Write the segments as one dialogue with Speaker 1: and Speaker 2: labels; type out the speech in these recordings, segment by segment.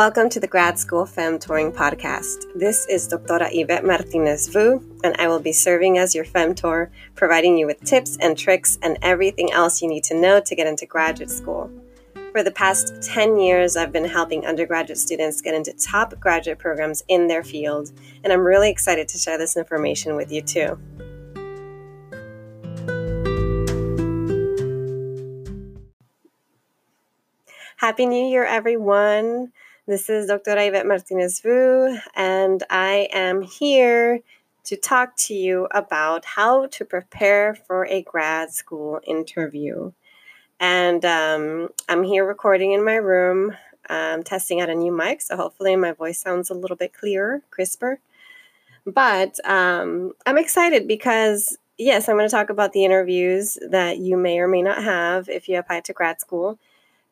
Speaker 1: Welcome to the Grad School Femtoring Podcast. This is Doctora Yvette Martinez Vu, and I will be serving as your femtor, providing you with tips and tricks and everything else you need to know to get into graduate school. For the past 10 years, I've been helping undergraduate students get into top graduate programs in their field, and I'm really excited to share this information with you too. Happy New Year, everyone. This is Dr. Yvette Martinez Vu, and I am here to talk to you about how to prepare for a grad school interview. And um, I'm here recording in my room, um, testing out a new mic, so hopefully my voice sounds a little bit clearer, crisper. But um, I'm excited because, yes, I'm going to talk about the interviews that you may or may not have if you apply to grad school.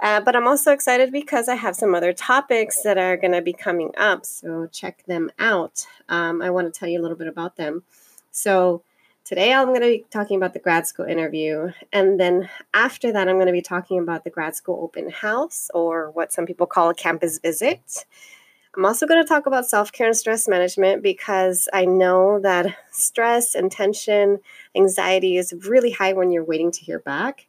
Speaker 1: Uh, but I'm also excited because I have some other topics that are going to be coming up. So check them out. Um, I want to tell you a little bit about them. So today I'm going to be talking about the grad school interview. And then after that, I'm going to be talking about the grad school open house or what some people call a campus visit. I'm also going to talk about self care and stress management because I know that stress and tension, anxiety is really high when you're waiting to hear back.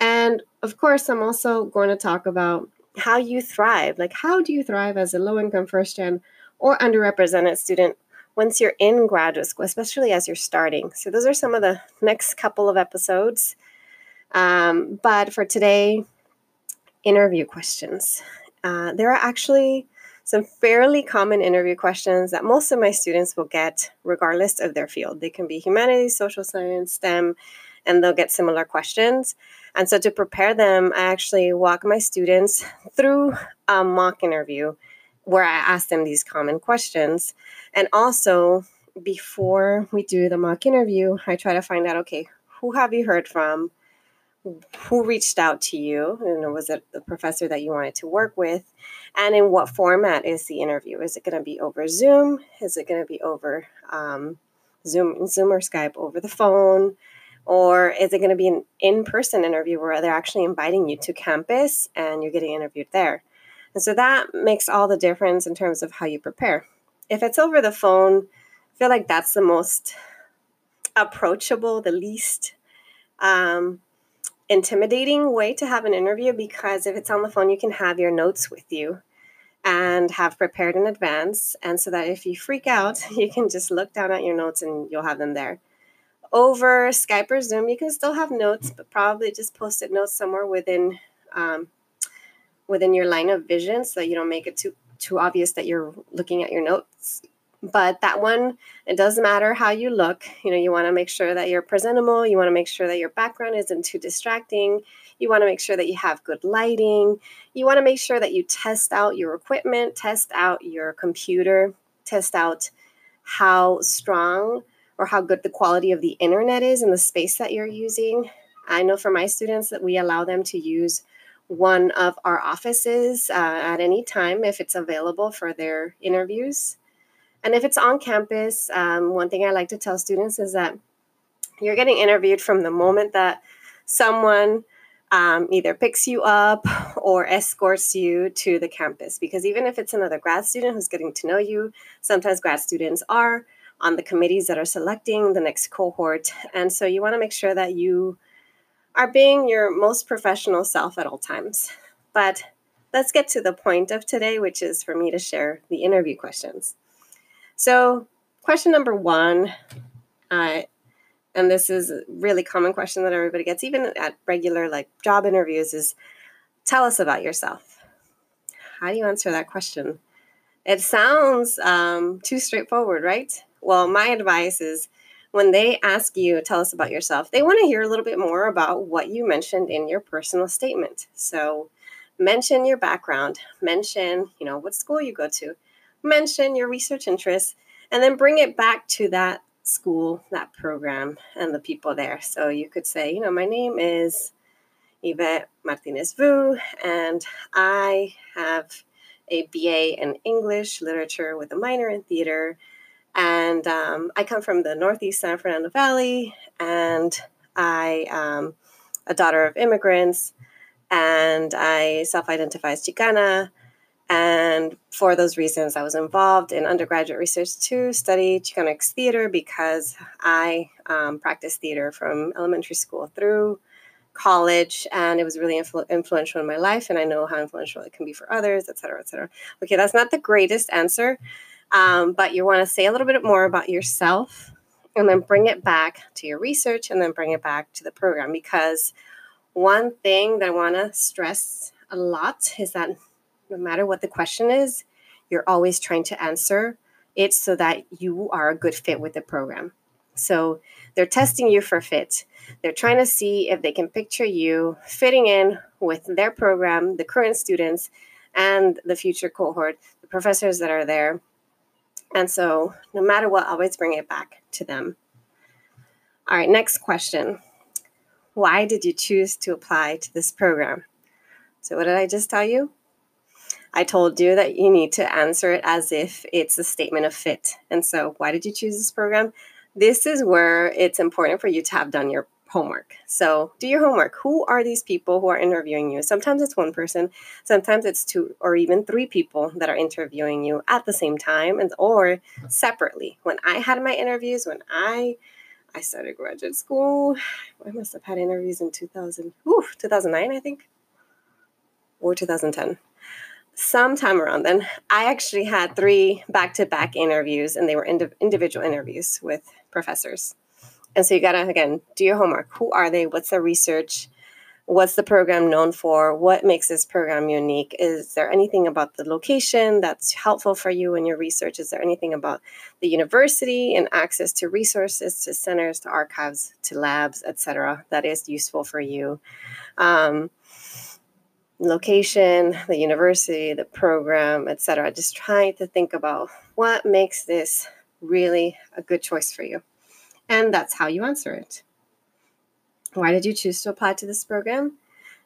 Speaker 1: And of course, I'm also going to talk about how you thrive. Like, how do you thrive as a low income first gen or underrepresented student once you're in graduate school, especially as you're starting? So, those are some of the next couple of episodes. Um, but for today, interview questions. Uh, there are actually some fairly common interview questions that most of my students will get, regardless of their field. They can be humanities, social science, STEM, and they'll get similar questions. And so to prepare them, I actually walk my students through a mock interview where I ask them these common questions. And also, before we do the mock interview, I try to find out okay, who have you heard from? Who reached out to you? And was it the professor that you wanted to work with? And in what format is the interview? Is it going to be over Zoom? Is it going to be over um, Zoom, Zoom or Skype over the phone? Or is it going to be an in person interview where they're actually inviting you to campus and you're getting interviewed there? And so that makes all the difference in terms of how you prepare. If it's over the phone, I feel like that's the most approachable, the least um, intimidating way to have an interview because if it's on the phone, you can have your notes with you and have prepared in advance. And so that if you freak out, you can just look down at your notes and you'll have them there over Skype or Zoom, you can still have notes, but probably just post-it notes somewhere within um, within your line of vision, so you don't make it too too obvious that you're looking at your notes. But that one, it doesn't matter how you look. You know, you want to make sure that you're presentable. You want to make sure that your background isn't too distracting. You want to make sure that you have good lighting. You want to make sure that you test out your equipment, test out your computer, test out how strong or how good the quality of the internet is in the space that you're using. I know for my students that we allow them to use one of our offices uh, at any time if it's available for their interviews. And if it's on campus, um, one thing I like to tell students is that you're getting interviewed from the moment that someone um, either picks you up or escorts you to the campus. Because even if it's another grad student who's getting to know you, sometimes grad students are on the committees that are selecting the next cohort. And so you want to make sure that you are being your most professional self at all times. But let's get to the point of today, which is for me to share the interview questions. So, question number one, uh, and this is a really common question that everybody gets, even at regular like job interviews, is tell us about yourself. How do you answer that question? It sounds um, too straightforward, right? Well, my advice is when they ask you, tell us about yourself, they want to hear a little bit more about what you mentioned in your personal statement. So, mention your background, mention, you know, what school you go to, mention your research interests, and then bring it back to that school, that program, and the people there. So, you could say, you know, my name is Yvette Martinez Vu, and I have a BA in English literature with a minor in theater and um, I come from the Northeast San Fernando Valley, and I am um, a daughter of immigrants, and I self-identify as Chicana, And for those reasons, I was involved in undergraduate research to study Chicanx theater because I um, practiced theater from elementary school through college, and it was really influ- influential in my life. And I know how influential it can be for others, et cetera, et cetera. Okay, that's not the greatest answer, um, but you want to say a little bit more about yourself and then bring it back to your research and then bring it back to the program because one thing that I want to stress a lot is that no matter what the question is, you're always trying to answer it so that you are a good fit with the program. So they're testing you for fit. They're trying to see if they can picture you fitting in with their program, the current students, and the future cohort, the professors that are there. And so, no matter what, always bring it back to them. All right, next question. Why did you choose to apply to this program? So, what did I just tell you? I told you that you need to answer it as if it's a statement of fit. And so, why did you choose this program? This is where it's important for you to have done your homework. So, do your homework. Who are these people who are interviewing you? Sometimes it's one person, sometimes it's two or even three people that are interviewing you at the same time and or separately. When I had my interviews, when I I started graduate school, I must have had interviews in 2000, whew, 2009, I think, or 2010 sometime around then, I actually had three back to back interviews, and they were ind- individual interviews with professors. And so you got to, again, do your homework. Who are they? What's their research? What's the program known for? What makes this program unique? Is there anything about the location that's helpful for you in your research? Is there anything about the university and access to resources, to centers, to archives, to labs, etc., that is useful for you? Um, location, the university, the program, etc. Just trying to think about what makes this really a good choice for you. And that's how you answer it. Why did you choose to apply to this program?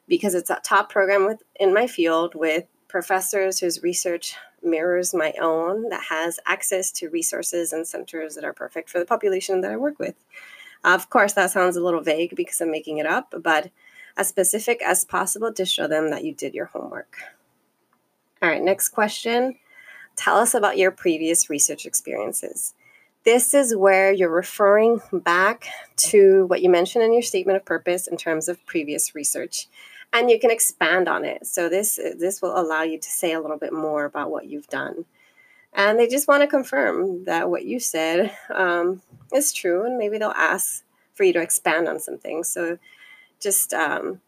Speaker 1: Because it's a top program with, in my field with professors whose research mirrors my own, that has access to resources and centers that are perfect for the population that I work with. Of course, that sounds a little vague because I'm making it up, but as specific as possible to show them that you did your homework. All right, next question. Tell us about your previous research experiences. This is where you're referring back to what you mentioned in your statement of purpose in terms of previous research and you can expand on it. So this this will allow you to say a little bit more about what you've done. And they just want to confirm that what you said um, is true, and maybe they'll ask for you to expand on some things. So just um,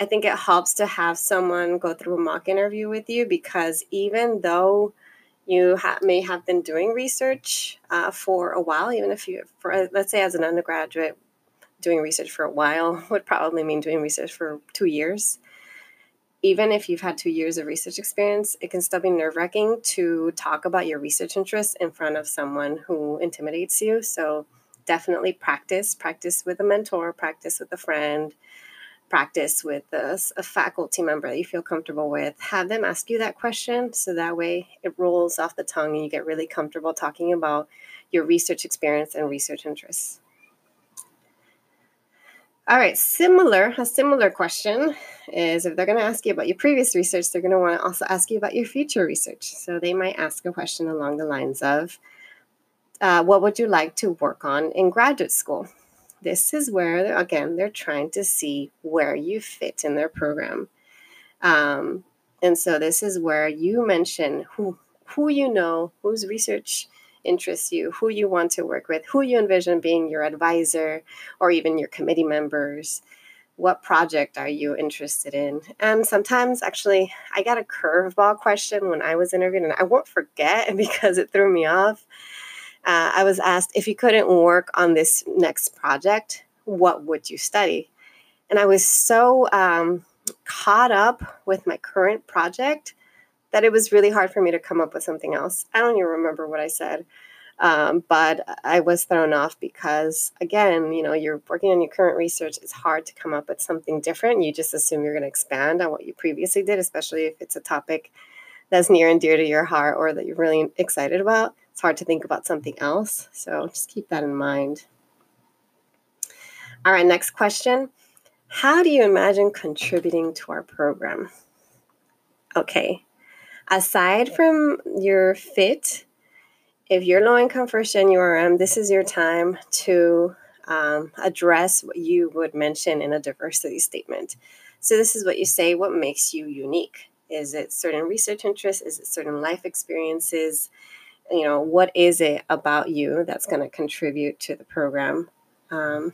Speaker 1: I think it helps to have someone go through a mock interview with you because even though you ha- may have been doing research uh, for a while, even if you, for let's say as an undergraduate, doing research for a while would probably mean doing research for two years. Even if you've had two years of research experience, it can still be nerve wracking to talk about your research interests in front of someone who intimidates you. So definitely practice, practice with a mentor, practice with a friend, practice with a, a, faculty member that you feel comfortable with. Have them ask you that question so that way it rolls off the tongue and you get really comfortable talking about your research experience and research interests. All right, similar, a similar question is if they're going to ask you about your previous research, they're going to want to also ask you about your future research. So they might ask a question along the lines of, uh, what would you like to work on in graduate school? This is where, again, they're trying to see where you fit in their program. Um, and so this is where you mention who, who you know, whose research interests you, who you want to work with, who you envision being your advisor or even your committee members. What project are you interested in? And sometimes, actually, I got a curveball question when I was interviewed, and I won't forget because it threw me off uh, I was asked if you couldn't work on this next project, what would you study? And I was so um, caught up with my current project that it was really hard for me to come up with something else. I don't even remember what I said. Um, but I was thrown off because, again, you know, you're working on your current research. It's hard to come up with something different. You just assume you're going to expand on what you previously did, especially if it's a topic that's near and dear to your heart or that you're really excited about it's hard to think about something else. So just keep that in mind. All right, next question. How do you imagine contributing to our program? Okay, aside from your fit, if you're low income first gen URM, this is your time to um, address what you would mention in a diversity statement. So, this is what you say what makes you unique? Is it certain research interests? Is it certain life experiences? You know, what is it about you that's going to contribute to the program? Um,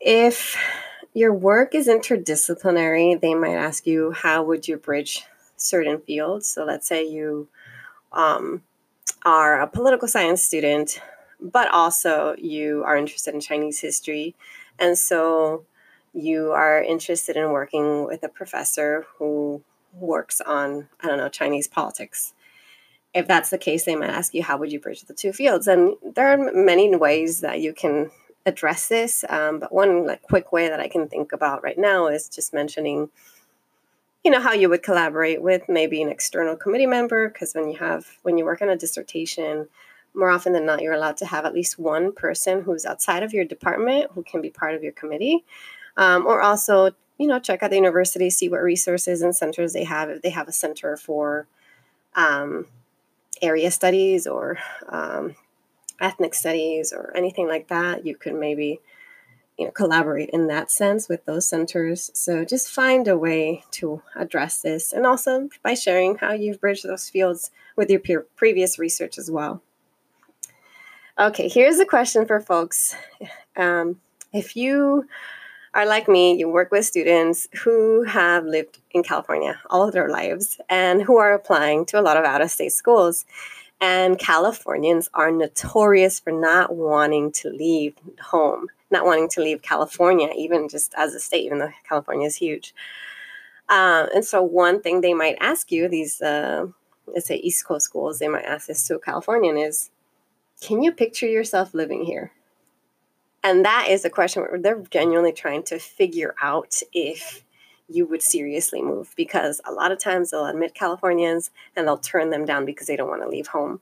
Speaker 1: if your work is interdisciplinary, they might ask you, how would you bridge certain fields? So let's say you um, are a political science student, but also you are interested in Chinese history. And so you are interested in working with a professor who works on, I don't know, Chinese politics. If that's the case, they might ask you, how would you bridge the two fields? And there are many ways that you can address this. Um, but one like quick way that I can think about right now is just mentioning, you know, how you would collaborate with maybe an external committee member. Because when you have when you work on a dissertation, more often than not, you're allowed to have at least one person who's outside of your department who can be part of your committee, um, or also you know check out the university, see what resources and centers they have. If they have a center for um, area studies or um, ethnic studies or anything like that, you could maybe you know collaborate in that sense with those centers. So just find a way to address this, and also by sharing how you've bridged those fields with your peer, previous research as well. Okay, here's a question for folks. Um, if you are like me, you work with students who have lived in California all of their lives and who are applying to a lot of out of state schools. And Californians are notorious for not wanting to leave home, not wanting to leave California, even just as a state, even though California is huge. Uh, and so, one thing they might ask you, these, uh, let's say, East Coast schools, they might ask this to a Californian is, can you picture yourself living here? And that is a question where they're genuinely trying to figure out if you would seriously move because a lot of times they'll admit Californians and they'll turn them down because they don't want to leave home.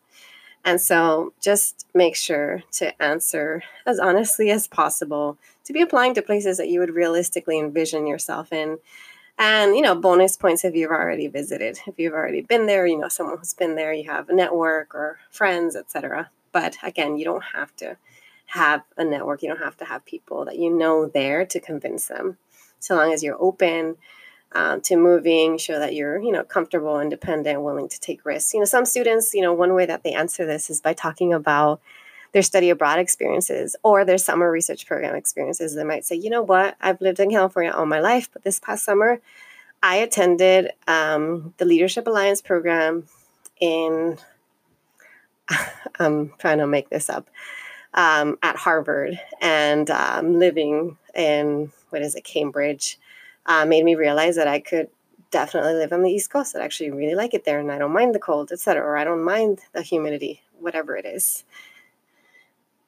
Speaker 1: And so just make sure to answer as honestly as possible to be applying to places that you would realistically envision yourself in. And, you know, bonus points if you've already visited. If you've already been there, you know someone who's been there, you have a network or friends, etc. But again, you don't have to have a network. You don't have to have people that you know there to convince them so long as you're open um, to moving, show that you're, you know, comfortable, independent, willing to take risks. You know, some students, you know, one way that they answer this is by talking about their study abroad experiences or their summer research program experiences. They might say, you know what, I've lived in California all my life, but this past summer, I attended um, the Leadership Alliance program in, I'm trying to make this up, um, at Harvard and um, living in what is it, Cambridge, uh, made me realize that I could definitely live on the East Coast. I actually really like it there, and I don't mind the cold, etc., or I don't mind the humidity, whatever it is.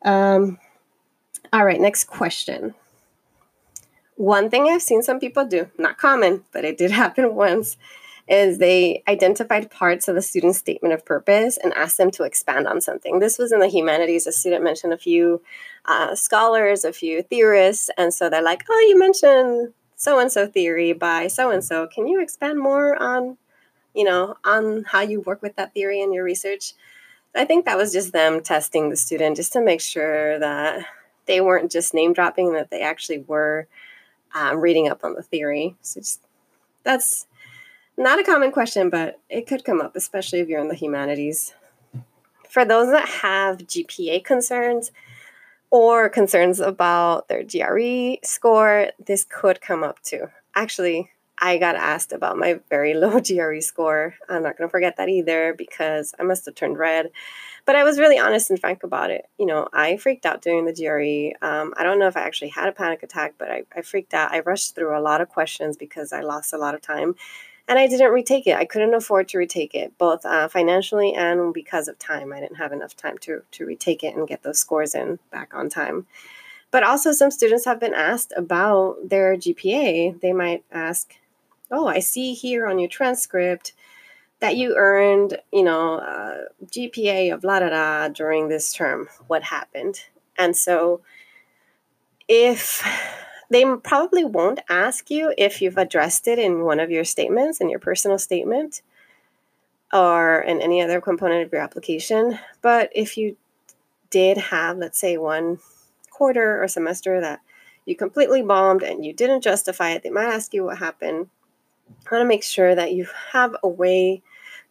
Speaker 1: Um, all right, next question. One thing I've seen some people do, not common, but it did happen once, is they identified parts of the student's statement of purpose and asked them to expand on something. This was in the humanities. A student mentioned a few uh, scholars, a few theorists, and so they're like, "Oh, you mentioned so and so theory by so and so. Can you expand more on, you know, on how you work with that theory in your research?" I think that was just them testing the student just to make sure that they weren't just name dropping, that they actually were um, reading up on the theory. So just, that's not a common question, but it could come up, especially if you're in the humanities. For those that have GPA concerns or concerns about their GRE score, this could come up too. Actually, I got asked about my very low GRE score. I'm not going to forget that either because I must have turned red. But I was really honest and frank about it. You know, I freaked out during the GRE. Um, I don't know if I actually had a panic attack, but I, I freaked out. I rushed through a lot of questions because I lost a lot of time and I didn't retake it. I couldn't afford to retake it, both uh, financially and because of time. I didn't have enough time to to retake it and get those scores in back on time. But also, some students have been asked about their GPA. They might ask, "Oh, I see here on your transcript." That you earned, you know, GPA of la da da during this term. What happened? And so, if they probably won't ask you if you've addressed it in one of your statements, in your personal statement, or in any other component of your application. But if you did have, let's say, one quarter or semester that you completely bombed and you didn't justify it, they might ask you what happened. I want to make sure that you have a way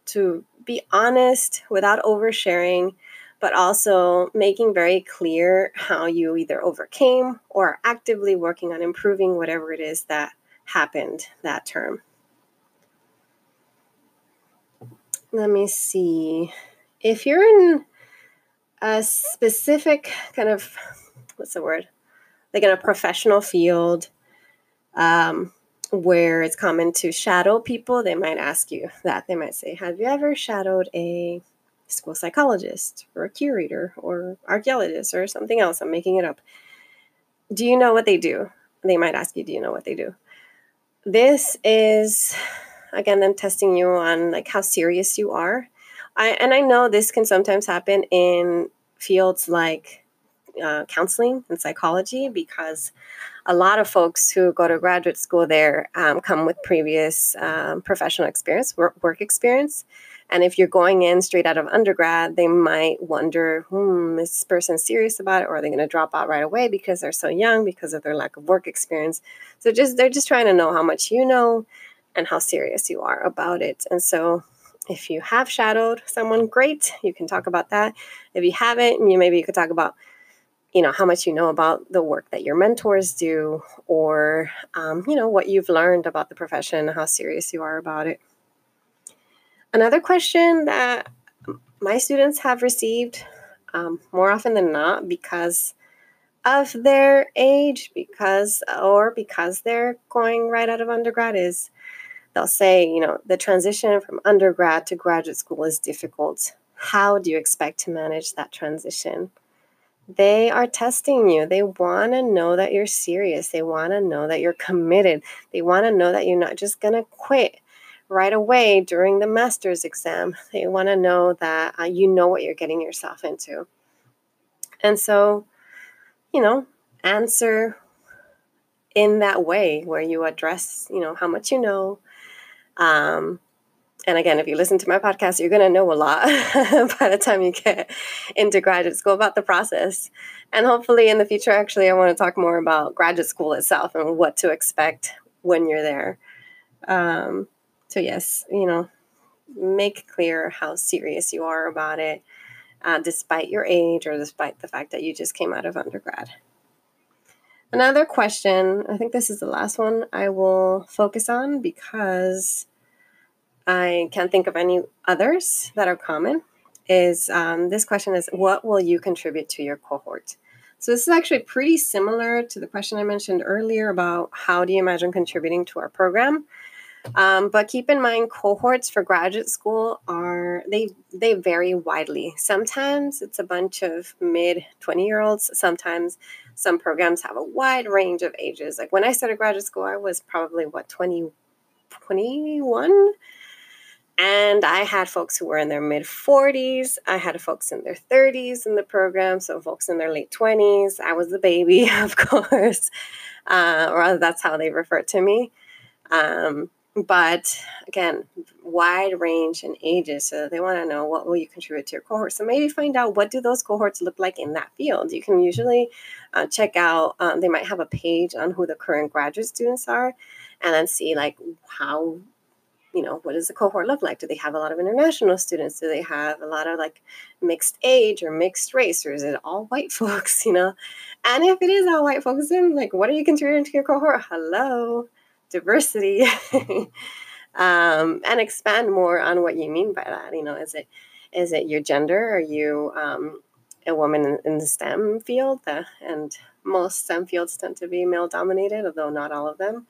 Speaker 1: to be honest without oversharing but also making very clear how you either overcame or are actively working on improving whatever it is that happened that term. Let me see. If you're in a specific kind of, what's the word? Like in a professional field, um, where it's common to shadow people, they might ask you that. They might say, Have you ever shadowed a school psychologist or a curator or archaeologist or something else. I'm making it up. Do you know what they do? They might ask you, do you know what they do? This is again them testing you on like how serious you are. I and I know this can sometimes happen in fields like uh, counseling and psychology because a lot of folks who go to graduate school there um, come with previous um, professional experience, work, work experience. And if you're going in straight out of undergrad, they might wonder, hmm, is this person serious about it? Or are they going to drop out right away because they're so young because of their lack of work experience? So just they're just trying to know how much you know and how serious you are about it. And so if you have shadowed someone, great, you can talk about that. If you haven't, you maybe you could talk about you know how much you know about the work that your mentors do or um, you know what you've learned about the profession how serious you are about it Another question that my students have received um, more often than not because of their age, because or because they're going right out of undergrad is they'll say, you know, the transition from undergrad to graduate school is difficult. How do you expect to manage that transition? They are testing you. They want to know that you're serious. They want to know that you're committed. They want to know that you're not just going to quit right away during the master's exam. They want to know that uh, you know what you're getting yourself into. And so, you know, answer in that way where you address, you know, how much you know. Um, and again, if you listen to my podcast, you're going to know a lot by the time you get into graduate school about the process. And hopefully, in the future, actually, I want to talk more about graduate school itself and what to expect when you're there. Um, so, yes, you know, make clear how serious you are about it, uh, despite your age or despite the fact that you just came out of undergrad. Another question, I think this is the last one I will focus on because I can't think of any others that are common. Is um, this question is what will you contribute to your cohort? So this is actually pretty similar to the question I mentioned earlier about how do you imagine contributing to our program. Um, but keep in mind, cohorts for graduate school are they they vary widely. Sometimes it's a bunch of mid twenty year olds. Sometimes some programs have a wide range of ages. Like when I started graduate school, I was probably what 20, 21? And I had folks who were in their mid 40s. I had folks in their 30s in the program, so folks in their late 20s. I was the baby, of course, uh, or that's how they refer to me. Um, but again wide range in ages so they want to know what will you contribute to your cohort. So maybe find out what do those cohorts look like in that field. You can usually uh, check out um, they might have a page on who the current graduate students are and then see like how you know what does the cohort look like? Do they have a lot of international students? Do they have a lot of like mixed age or mixed race or is it all white folks you know? And if it is all white folks then like what are you contributing to your cohort? Hello diversity um, and expand more on what you mean by that. You know is it is it your gender? Are you um, a woman in, in, the stem field? Uh, and most stem fields tend to be male dominated although not all of them.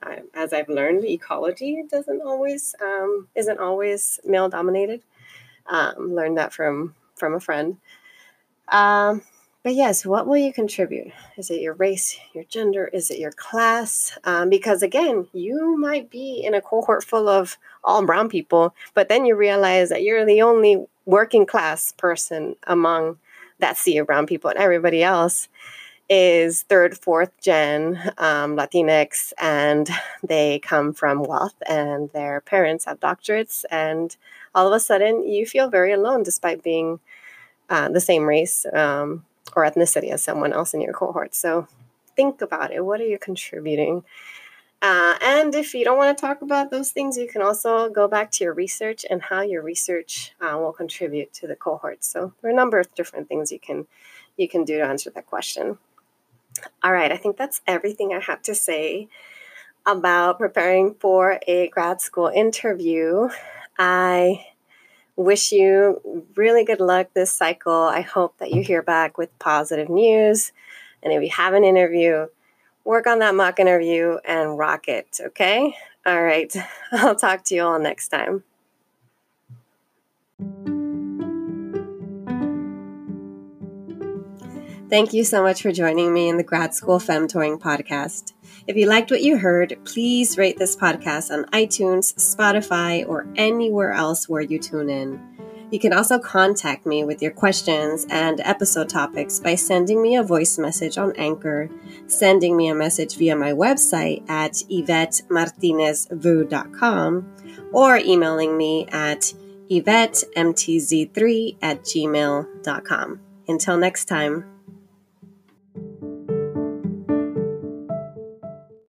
Speaker 1: Uh, as i've learned ecology doesn't always um, isn't always male dominated. Um, learned that from from a friend. Um, but yes, what will you contribute? Is it your race, your gender? Is it your class? Um, because again, you might be in a cohort full of all brown people, but then you realize that you're the only working class person among that sea of brown people, and everybody else is third, fourth gen um, Latinx, and they come from wealth, and their parents have doctorates, and all of a sudden you feel very alone despite being uh, the same race um, or ethnicity as someone else in your cohort. So think about it. What are you contributing? Uh, and if you don't want to talk about those things, you can also go back to your research and how your research uh, will contribute to the cohort. So there are a number of different things you can you can do to answer that question. All right, I think that's everything I have to say about preparing for a grad school interview. I wish you really good luck this cycle. I hope that you hear back with positive news. And if you have an interview, work on that mock interview and rock it, okay? All right. I'll talk to you all next time. Thank you so much for joining me in the Grad School Femtoring podcast. If you liked what you heard, please rate this podcast on iTunes, Spotify, or anywhere else where you tune in. You can also contact me with your questions and episode topics by sending me a voice message on Anchor, sending me a message via my website at YvetteMartinezVu.com, or emailing me at YvetteMTZ3 at gmail.com. Until next time.